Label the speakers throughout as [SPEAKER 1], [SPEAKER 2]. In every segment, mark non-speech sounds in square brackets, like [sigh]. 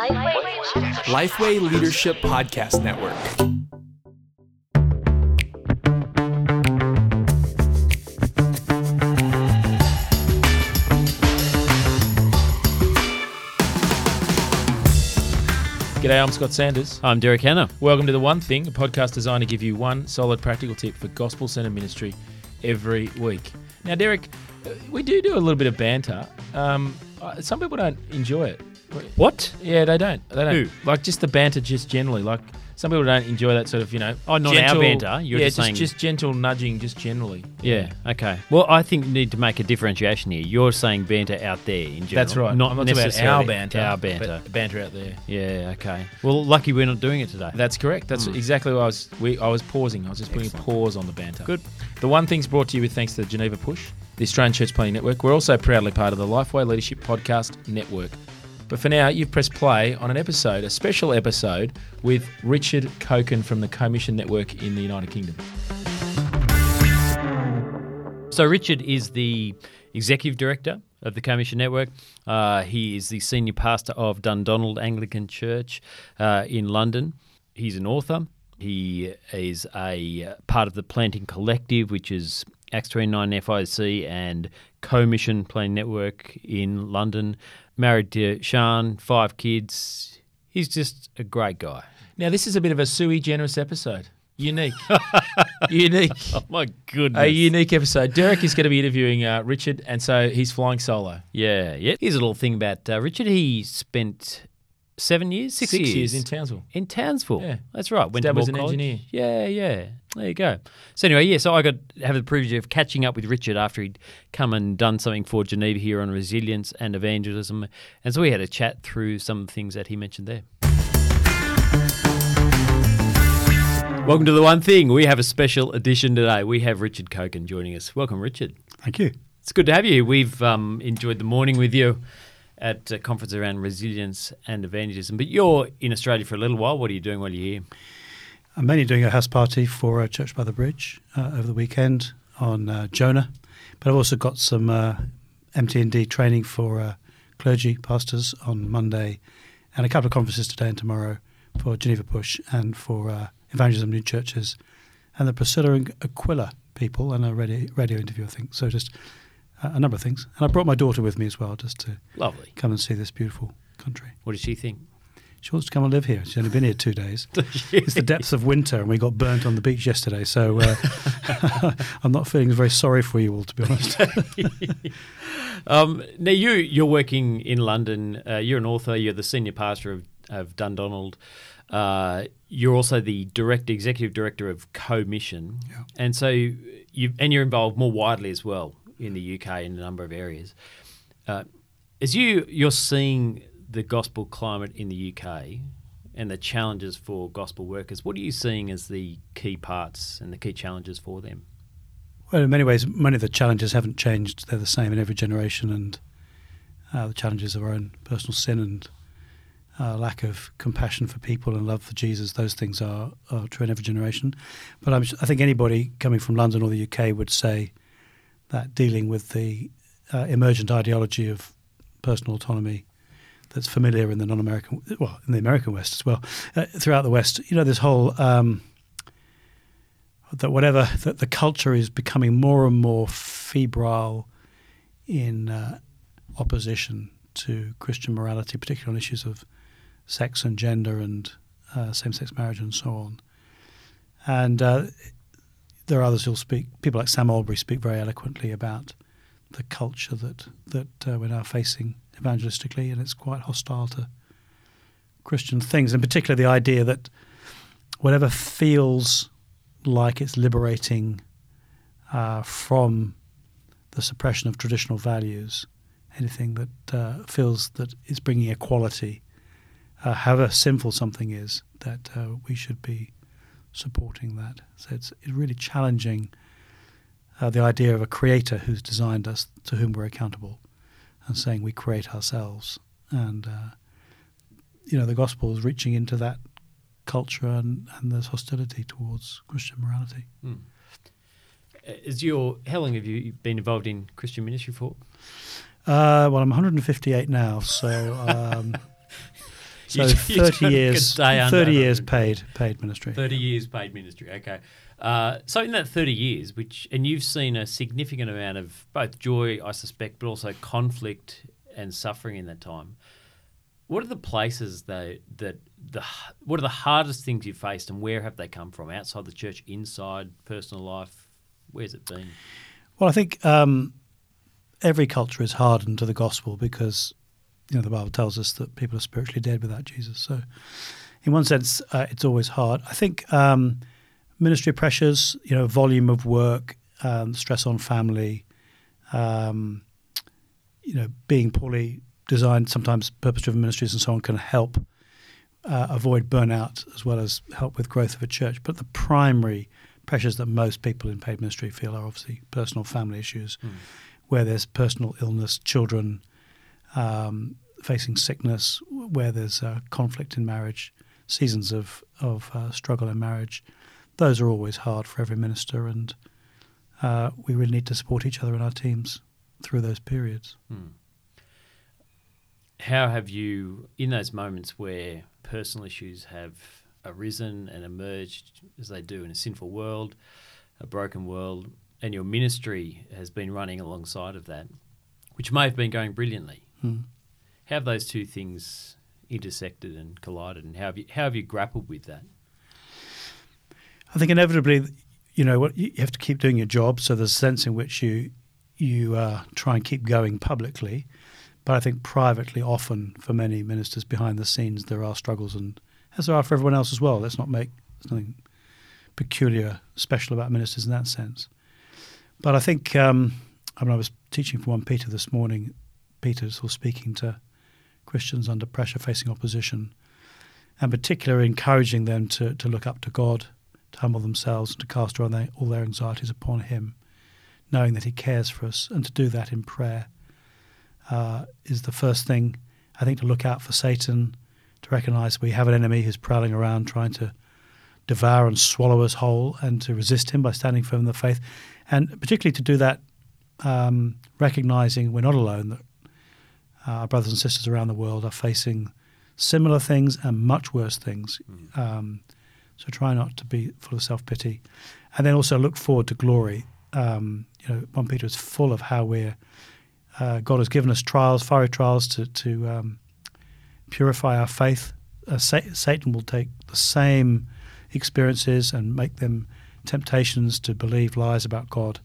[SPEAKER 1] Lifeway Leadership Podcast Network.
[SPEAKER 2] G'day, I'm Scott Sanders.
[SPEAKER 3] I'm Derek Hanna.
[SPEAKER 2] Welcome to The One Thing, a podcast designed to give you one solid practical tip for gospel centered ministry every week. Now, Derek, uh, we do do a little bit of banter. Um, some people don't enjoy it.
[SPEAKER 3] What?
[SPEAKER 2] Yeah, they don't. They don't.
[SPEAKER 3] Who?
[SPEAKER 2] Like just the banter, just generally. Like some people don't enjoy that sort of, you know.
[SPEAKER 3] Oh, not our banter, you're
[SPEAKER 2] yeah,
[SPEAKER 3] just saying-
[SPEAKER 2] just gentle nudging, just generally.
[SPEAKER 3] Yeah. Okay. Well, I think you need to make a differentiation here. You're saying banter out there in general.
[SPEAKER 2] That's right.
[SPEAKER 3] Not
[SPEAKER 2] I'm not talking about
[SPEAKER 3] necessarily
[SPEAKER 2] our banter.
[SPEAKER 3] Our banter.
[SPEAKER 2] banter out there.
[SPEAKER 3] Yeah. Okay. Well, lucky we're not doing it today.
[SPEAKER 2] That's correct. That's hmm. exactly what I was. We, I was pausing. I was just putting a pause on the banter.
[SPEAKER 3] Good.
[SPEAKER 2] The one thing's brought to you with thanks to the Geneva Push, the Australian Church Planting Network. We're also proudly part of the Lifeway Leadership Podcast Network. But for now, you've pressed play on an episode, a special episode with Richard Coekin from the Co-Mission Network in the United Kingdom.
[SPEAKER 3] So Richard is the executive director of the Co-Mission Network. Uh, he is the senior pastor of Dundonald Anglican Church uh, in London. He's an author. He is a uh, part of the Planting Collective, which is Acts 29 FIC and Co-Mission Planting Network in London. Married to Sean, five kids. He's just a great guy.
[SPEAKER 2] Now, this is a bit of a sui generis episode. Unique. [laughs] unique.
[SPEAKER 3] Oh my goodness!
[SPEAKER 2] A unique episode. Derek is going to be interviewing uh, Richard, and so he's flying solo.
[SPEAKER 3] Yeah, yeah. Here's a little thing about uh, Richard. He spent seven years, six,
[SPEAKER 2] Six years in Townsville.
[SPEAKER 3] in Townsville.
[SPEAKER 2] Yeah.
[SPEAKER 3] that's right. Went
[SPEAKER 2] Dad
[SPEAKER 3] to
[SPEAKER 2] was an
[SPEAKER 3] College.
[SPEAKER 2] engineer.
[SPEAKER 3] Yeah, yeah. There you go. So anyway, yeah. So I got have the privilege of catching up with Richard after he'd come and done something for Geneva here on resilience and evangelism, and so we had a chat through some of the things that he mentioned there. Welcome to the One Thing. We have a special edition today. We have Richard Coekin joining us. Welcome, Richard.
[SPEAKER 4] Thank you.
[SPEAKER 3] It's good to have you. We've um, enjoyed the morning with you at a conference around resilience and evangelism. But you're in Australia for a little while. What are you doing while you're here?
[SPEAKER 4] I'm mainly doing a house party for uh, Church by the Bridge uh, over the weekend on uh, Jonah, but I've also got some uh, MT&D training for uh, clergy pastors on Monday, and a couple of conferences today and tomorrow for Geneva Push and for uh, Evangelism New Churches, and the Priscilla and Aquila people, and a radio, radio interview, I think. So just uh, a number of things, and I brought my daughter with me as well, just to
[SPEAKER 3] Lovely.
[SPEAKER 4] come and see this beautiful country.
[SPEAKER 3] What does she think?
[SPEAKER 4] She wants to come and live here. She's only been here two days. [laughs] it's the depths of winter, and we got burnt on the beach yesterday. So uh, [laughs] I'm not feeling very sorry for you all, to be honest. [laughs]
[SPEAKER 3] Um, now you you're working in London. Uh, you're an author. You're the senior pastor of, of Dundonald. Uh, you're also the direct executive director of Co-Mission,
[SPEAKER 4] Yeah.
[SPEAKER 3] and so you and you're involved more widely as well in the UK in a number of areas. Uh, as you you're seeing the gospel climate in the UK and the challenges for gospel workers, what are you seeing as the key parts and the key challenges for them?
[SPEAKER 4] well, in many ways, many of the challenges haven't changed. They're the same in every generation, and uh, the challenges of our own personal sin and uh, lack of compassion for people and love for Jesus, those things are, are true in every generation. But I'm, I think anybody coming from London or the UK would say that dealing with the uh, emergent ideology of personal autonomy that's familiar in the non-American, well, in the American West as well, uh, throughout the West, you know, this whole um, that whatever that the culture is becoming more and more febrile in uh, opposition to Christian morality, particularly on issues of sex and gender and uh, same-sex marriage and so on. And uh, there are others who'll speak. People like Sam Allberry speak very eloquently about the culture that that uh, we're now facing evangelistically, and it's quite hostile to Christian things, in particular the idea that whatever feels like it's liberating uh, from the suppression of traditional values, anything that uh, feels that is bringing equality, uh, however sinful something is, that uh, we should be supporting that. So it's, it's really challenging uh, the idea of a creator who's designed us, to whom we're accountable, and saying we create ourselves. And uh, you know, the gospel is reaching into that culture and, and there's hostility towards Christian morality.
[SPEAKER 3] As your how long have you been involved in Christian ministry for?
[SPEAKER 4] Uh, well, I'm 158 now, so [laughs] um, [laughs] So
[SPEAKER 3] You- you
[SPEAKER 4] thirty years,
[SPEAKER 3] get
[SPEAKER 4] thirty years paid paid ministry.
[SPEAKER 3] 30 years paid ministry. Okay. Uh, so in that 30 years, which and you've seen a significant amount of both joy, I suspect, but also conflict and suffering in that time. What are the places that that the what are the hardest things you've faced, and where have they come from? Outside the church, inside personal life, where's it been?
[SPEAKER 4] Well, I think um, every culture is hardened to the gospel because you know the Bible tells us that people are spiritually dead without Jesus. So, in one sense, uh, it's always hard. I think um, ministry pressures, you know, volume of work, um, stress on family, um, you know, being poorly designed, sometimes purpose-driven ministries and so on can help uh, avoid burnout as well as help with growth of a church. But the primary pressures that most people in paid ministry feel are obviously personal family issues, where there's personal illness, children um, facing sickness, where there's uh, conflict in marriage, seasons of of uh, struggle in marriage. Those are always hard for every minister, and uh, we really need to support each other in our teams through those periods.
[SPEAKER 3] How have you, in those moments where personal issues have arisen and emerged as they do in a sinful world, a broken world, and your ministry has been running alongside of that, which may have been going brilliantly? How have those two things intersected and collided, and how have you, how have you grappled with that?
[SPEAKER 4] I think inevitably, you know, what you have to keep doing your job. So there's a sense in which you you uh, try and keep going publicly, but I think privately, often for many ministers behind the scenes, there are struggles, and as there are for everyone else as well. Let's not make nothing peculiar, special about ministers in that sense. But I think um, I mean I was teaching for one Peter this morning. Peter's was speaking to Christians under pressure, facing opposition, and particularly encouraging them to to look up to God to humble themselves and to cast all their, all their anxieties upon Him, knowing that He cares for us, and to do that in prayer uh, is the first thing. I think to look out for Satan, to recognize we have an enemy who's prowling around trying to devour and swallow us whole, and to resist him by standing firm in the faith, and particularly to do that, um, recognizing we're not alone, that our brothers and sisters around the world are facing similar things and much worse things. Um, so try not to be full of self pity, and then also look forward to glory. Um, you know, one Peter is full of how we're uh, God has given us trials, fiery trials, to to um, purify our faith. Uh, Sa- Satan will take the same experiences and make them temptations to believe lies about God,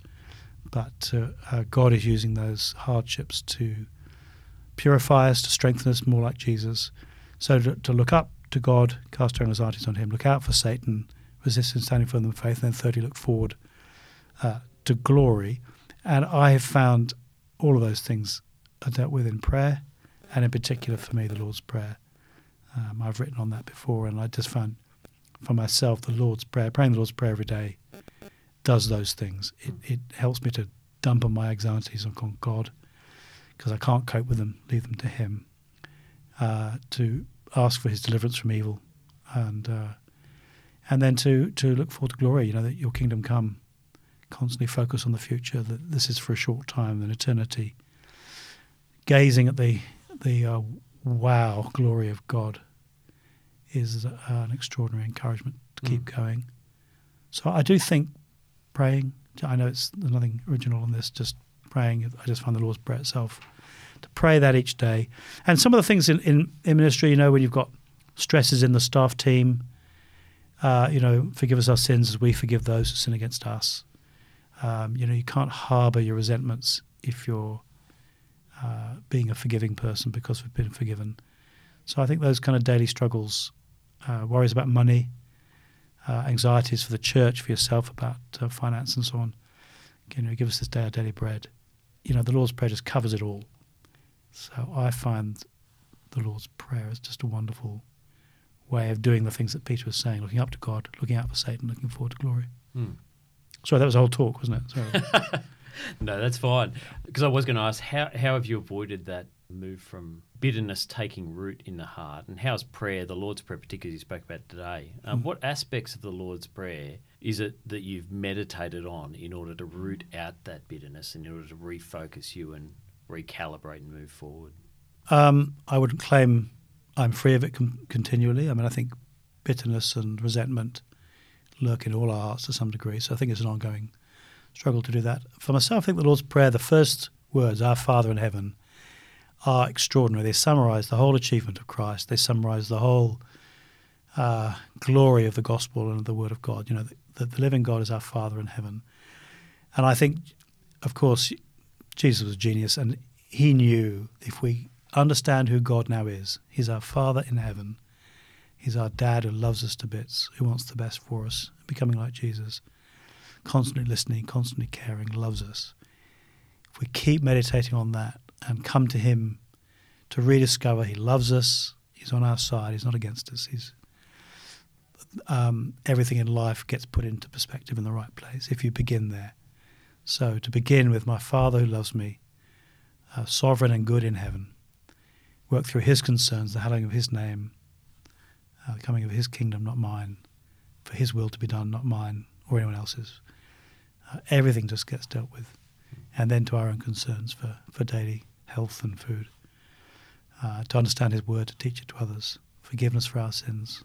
[SPEAKER 4] but uh, uh, God is using those hardships to purify us, to strengthen us more like Jesus. So to, to look up to God, cast our anxieties on Him, look out for Satan, resist and standing firm in the faith, and then thirdly, look forward uh, to glory. And I have found all of those things are dealt with in prayer, and in particular for me, the Lord's Prayer. Um, I've written on that before, and I just found for myself the Lord's Prayer, praying the Lord's Prayer every day, does those things. It, it helps me to dump on my anxieties on God because I can't cope with them, leave them to Him. Uh, to ask for His deliverance from evil, and uh, and then to to look forward to glory. You know that Your kingdom come. Constantly focus on the future. That this is for a short time, an eternity. Gazing at the the uh, wow glory of God is uh, an extraordinary encouragement to keep going. So I do think praying. I know it's nothing original on this. Just praying. I just find the Lord's Prayer itself to pray that each day. And some of the things in, in, in ministry, you know, when you've got stresses in the staff team, uh, you know, forgive us our sins as we forgive those who sin against us. Um, you know, you can't harbour your resentments if you're uh, being a forgiving person because we've been forgiven. So I think those kind of daily struggles, uh, worries about money, uh, anxieties for the church, for yourself about uh, finance and so on. You know, give us this day our daily bread. You know, the Lord's Prayer just covers it all. So I find the Lord's Prayer is just a wonderful way of doing the things that Peter was saying, looking up to God, looking out for Satan, looking forward to glory.
[SPEAKER 3] Hmm.
[SPEAKER 4] Sorry, that was a whole talk, wasn't it? [laughs]
[SPEAKER 3] No, that's fine. Because I was going to ask, how, how have you avoided that move from bitterness taking root in the heart? And how's prayer, the Lord's Prayer, particularly you spoke about today, um, what aspects of the Lord's Prayer is it that you've meditated on in order to root out that bitterness, and in order to refocus you and recalibrate and move forward?
[SPEAKER 4] um, I wouldn't claim I'm free of it com- continually. I mean, I think bitterness and resentment lurk in all our hearts to some degree. So I think it's an ongoing struggle to do that. For myself, I think the Lord's Prayer, the first words, Our Father in Heaven, are extraordinary. They summarize the whole achievement of Christ. They summarize the whole uh, glory of the gospel and of the Word of God. You know, that the living God is our Father in heaven. And I think, of course, Jesus was a genius, and he knew if we understand who God now is, He's our Father in heaven. He's our dad who loves us to bits, who wants the best for us, becoming like Jesus, constantly listening, constantly caring, loves us. If we keep meditating on that and come to Him to rediscover He loves us, He's on our side, He's not against us, He's um, everything in life gets put into perspective in the right place if you begin there. So, to begin with, my Father who loves me, uh, sovereign and good in heaven, work through his concerns, the hallowing of his name, uh, the coming of his kingdom, not mine, for his will to be done, not mine or anyone else's. Uh, everything just gets dealt with. And then to our own concerns for, for daily health and food, uh, to understand his word, to teach it to others, forgiveness for our sins,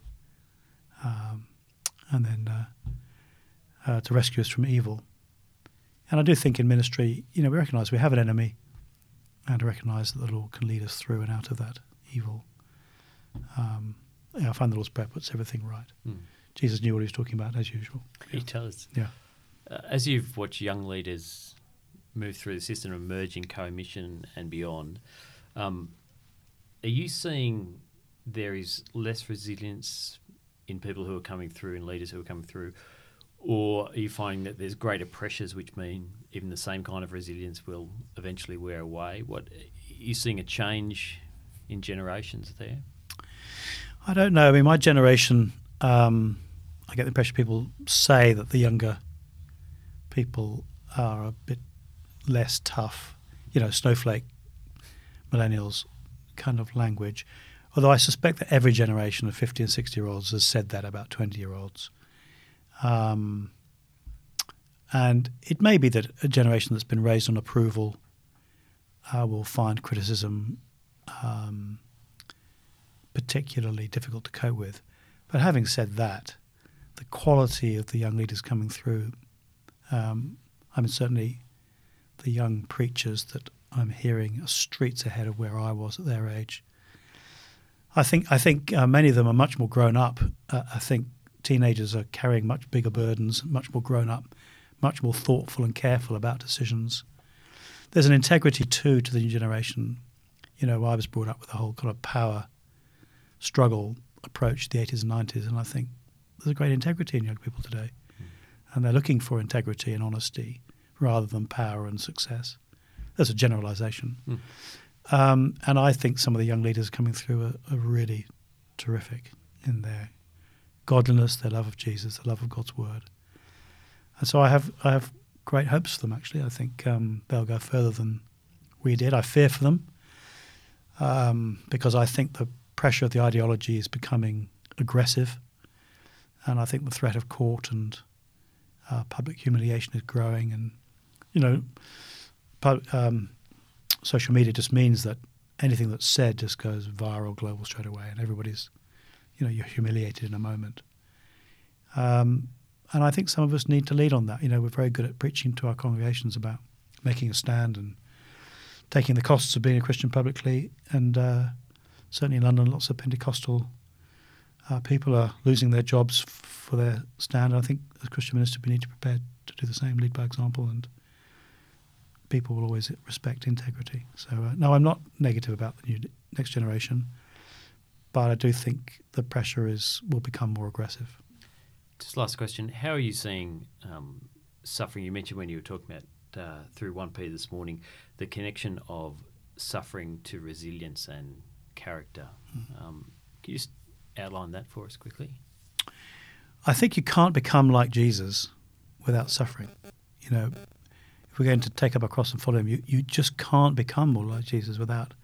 [SPEAKER 4] um, and then uh, uh, to rescue us from evil. And I do think in ministry, you know, we recognise we have an enemy, and to recognise that the Lord can lead us through and out of that evil. Um, yeah, I find the Lord's Prayer puts everything right.
[SPEAKER 3] Mm.
[SPEAKER 4] Jesus knew what he was talking about, as usual.
[SPEAKER 3] He does.
[SPEAKER 4] Yeah.
[SPEAKER 3] Uh, as you've watched young leaders move through the system of merging co-mission and beyond, um, are you seeing there is less resilience in people who are coming through and leaders who are coming through? Or are you finding that there's greater pressures which mean even the same kind of resilience will eventually wear away? What are you seeing a change in generations there?
[SPEAKER 4] I don't know. I mean, my generation, um, I get the impression people say that the younger people are a bit less tough, you know, snowflake millennials kind of language. Although I suspect that every generation of 50 and 60 year olds has said that about 20 year olds. Um, and it may be that a generation that's been raised on approval uh, will find criticism um, particularly difficult to cope with. But having said that, the quality of the young leaders coming through, um, I mean, certainly the young preachers that I'm hearing are streets ahead of where I was at their age. I think I think uh, many of them are much more grown up. Uh, I think teenagers are carrying much bigger burdens, much more grown up, much more thoughtful and careful about decisions. There's an integrity too to the new generation. You know, I was brought up with a whole kind of power struggle approach the 80s and 90s, and I think there's a great integrity in young people today, mm. and they're looking for integrity and honesty rather than power and success. That's a generalization. Mm. Um, and I think some of the young leaders coming through are, are, really terrific in their godliness, their love of Jesus, their love of God's word. And so I have I have great hopes for them. Actually, I think um, they'll go further than we did. I fear for them um, because I think the pressure of the ideology is becoming aggressive, and I think the threat of court and uh, public humiliation is growing. And you know, um, social media just means that anything that's said just goes viral, global straight away, and everybody's, you know, you're humiliated in a moment. Um, and I think some of us need to lead on that. You know, we're very good at preaching to our congregations about making a stand and taking the costs of being a Christian publicly. And uh, certainly in London, lots of Pentecostal uh, people are losing their jobs f- for their stand. And I think as Christian minister, we need to prepare to do the same, lead by example, and people will always respect integrity. So uh, no, I'm not negative about the new next generation, but I do think the pressure is will become more aggressive.
[SPEAKER 3] Just last question: How are you seeing um, suffering? You mentioned when you were talking about uh, through one P this morning the connection of suffering to resilience and character. Mm. Um, can you just outline that for us quickly?
[SPEAKER 4] I think you can't become like Jesus without suffering. You know, we're going to take up a cross and follow him, you, you just can't become more like Jesus without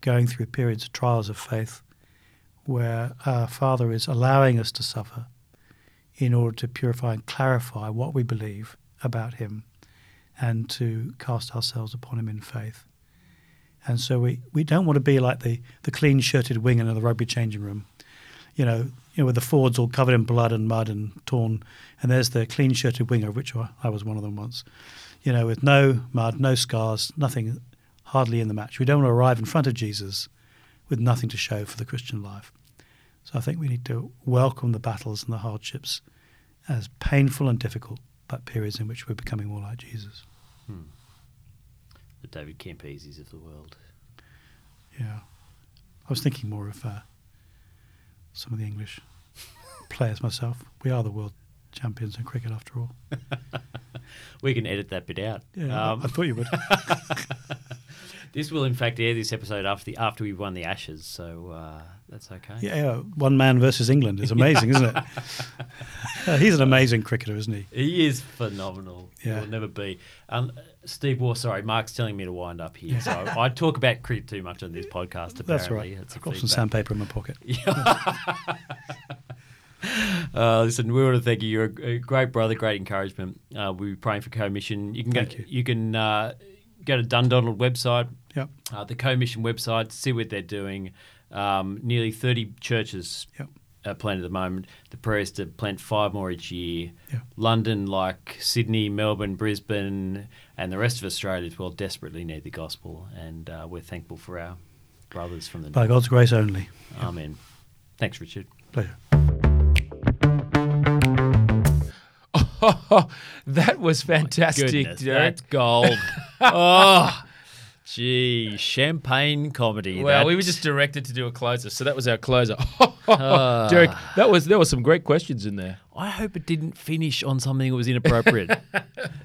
[SPEAKER 4] going through periods of trials of faith where our Father is allowing us to suffer in order to purify and clarify what we believe about him and to cast ourselves upon him in faith. And so we, we don't want to be like the, the clean shirted winger in the rugby changing room, you know, you know, with the forwards all covered in blood and mud and torn, and there's the clean shirted winger, which I was one of them once, you know, with no mud, no scars, nothing, hardly in the match. We don't want to arrive in front of Jesus with nothing to show for the Christian life. So I think we need to welcome the battles and the hardships as painful and difficult, but periods in which we're becoming more like Jesus.
[SPEAKER 3] The David Campeses of the world.
[SPEAKER 4] Yeah. I was thinking more of uh, some of the English [laughs] players myself. We are the world champions in cricket after all. [laughs]
[SPEAKER 3] We can edit that bit out.
[SPEAKER 4] Yeah, I-
[SPEAKER 3] Um,
[SPEAKER 4] I thought you would. [laughs]
[SPEAKER 3] this will, in fact, air this episode after the after we won the Ashes, so uh, that's okay.
[SPEAKER 4] yeah, yeah, one man versus England is amazing, isn't it? [laughs] Uh, he's an amazing cricketer, isn't he?
[SPEAKER 3] He is phenomenal.
[SPEAKER 4] Yeah.
[SPEAKER 3] He'll never be. Um, Steve Waugh, sorry, Mark's telling me to wind up here. So I talk about cricket too much on this podcast, apparently.
[SPEAKER 4] That's right.
[SPEAKER 3] It's a
[SPEAKER 4] I've got some sandpaper in my pocket. [laughs]
[SPEAKER 3] Uh, listen, we want to thank you. You're a, great brother, great encouragement. Uh, we're praying for co-mission. You can go.
[SPEAKER 4] Thank you.
[SPEAKER 3] can uh, go to Dundonald website,
[SPEAKER 4] Yep.
[SPEAKER 3] uh, the co-mission website, see what they're doing. Um, nearly 30 churches
[SPEAKER 4] Yep.
[SPEAKER 3] are planned at the moment. The prayer is to plant five more each year. London, like Sydney, Melbourne, Brisbane, and the rest of Australia as well, desperately need the gospel, and uh, we're thankful for our brothers from the
[SPEAKER 4] By God's grace only.
[SPEAKER 3] Amen. Thanks, Richard.
[SPEAKER 4] Pleasure. [laughs]
[SPEAKER 2] that was fantastic,
[SPEAKER 3] Goodness,
[SPEAKER 2] Derek.
[SPEAKER 3] that's gold. [laughs] oh, gee, champagne comedy.
[SPEAKER 2] Well, we were just directed to do a closer, so that was our closer. [laughs]
[SPEAKER 3] Ah.
[SPEAKER 2] Derek, that was there were some great questions in there.
[SPEAKER 3] I hope it didn't finish on something that was inappropriate.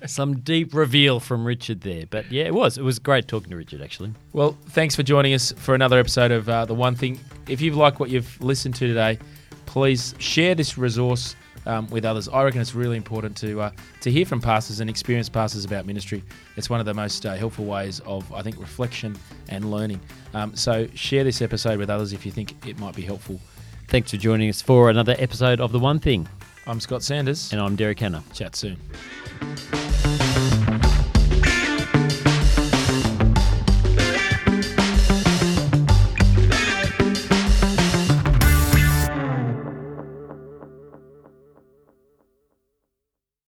[SPEAKER 3] some deep reveal from Richard there, but yeah, it was. It was great talking to Richard. Actually,
[SPEAKER 2] Well, thanks for joining us for another episode of uh, The One Thing. If you've liked what you've listened to today, please share this resource um, with others. I reckon it's really important to uh, to hear from pastors and experienced pastors about ministry. It's one of the most uh, helpful ways of, I think, reflection and learning. Um, so share this episode with others if you think it might be helpful.
[SPEAKER 3] thanks for joining us for another episode of the One Thing,
[SPEAKER 2] I'm Scott Sanders.
[SPEAKER 3] and I'm Derek Hanna.
[SPEAKER 2] Chat soon.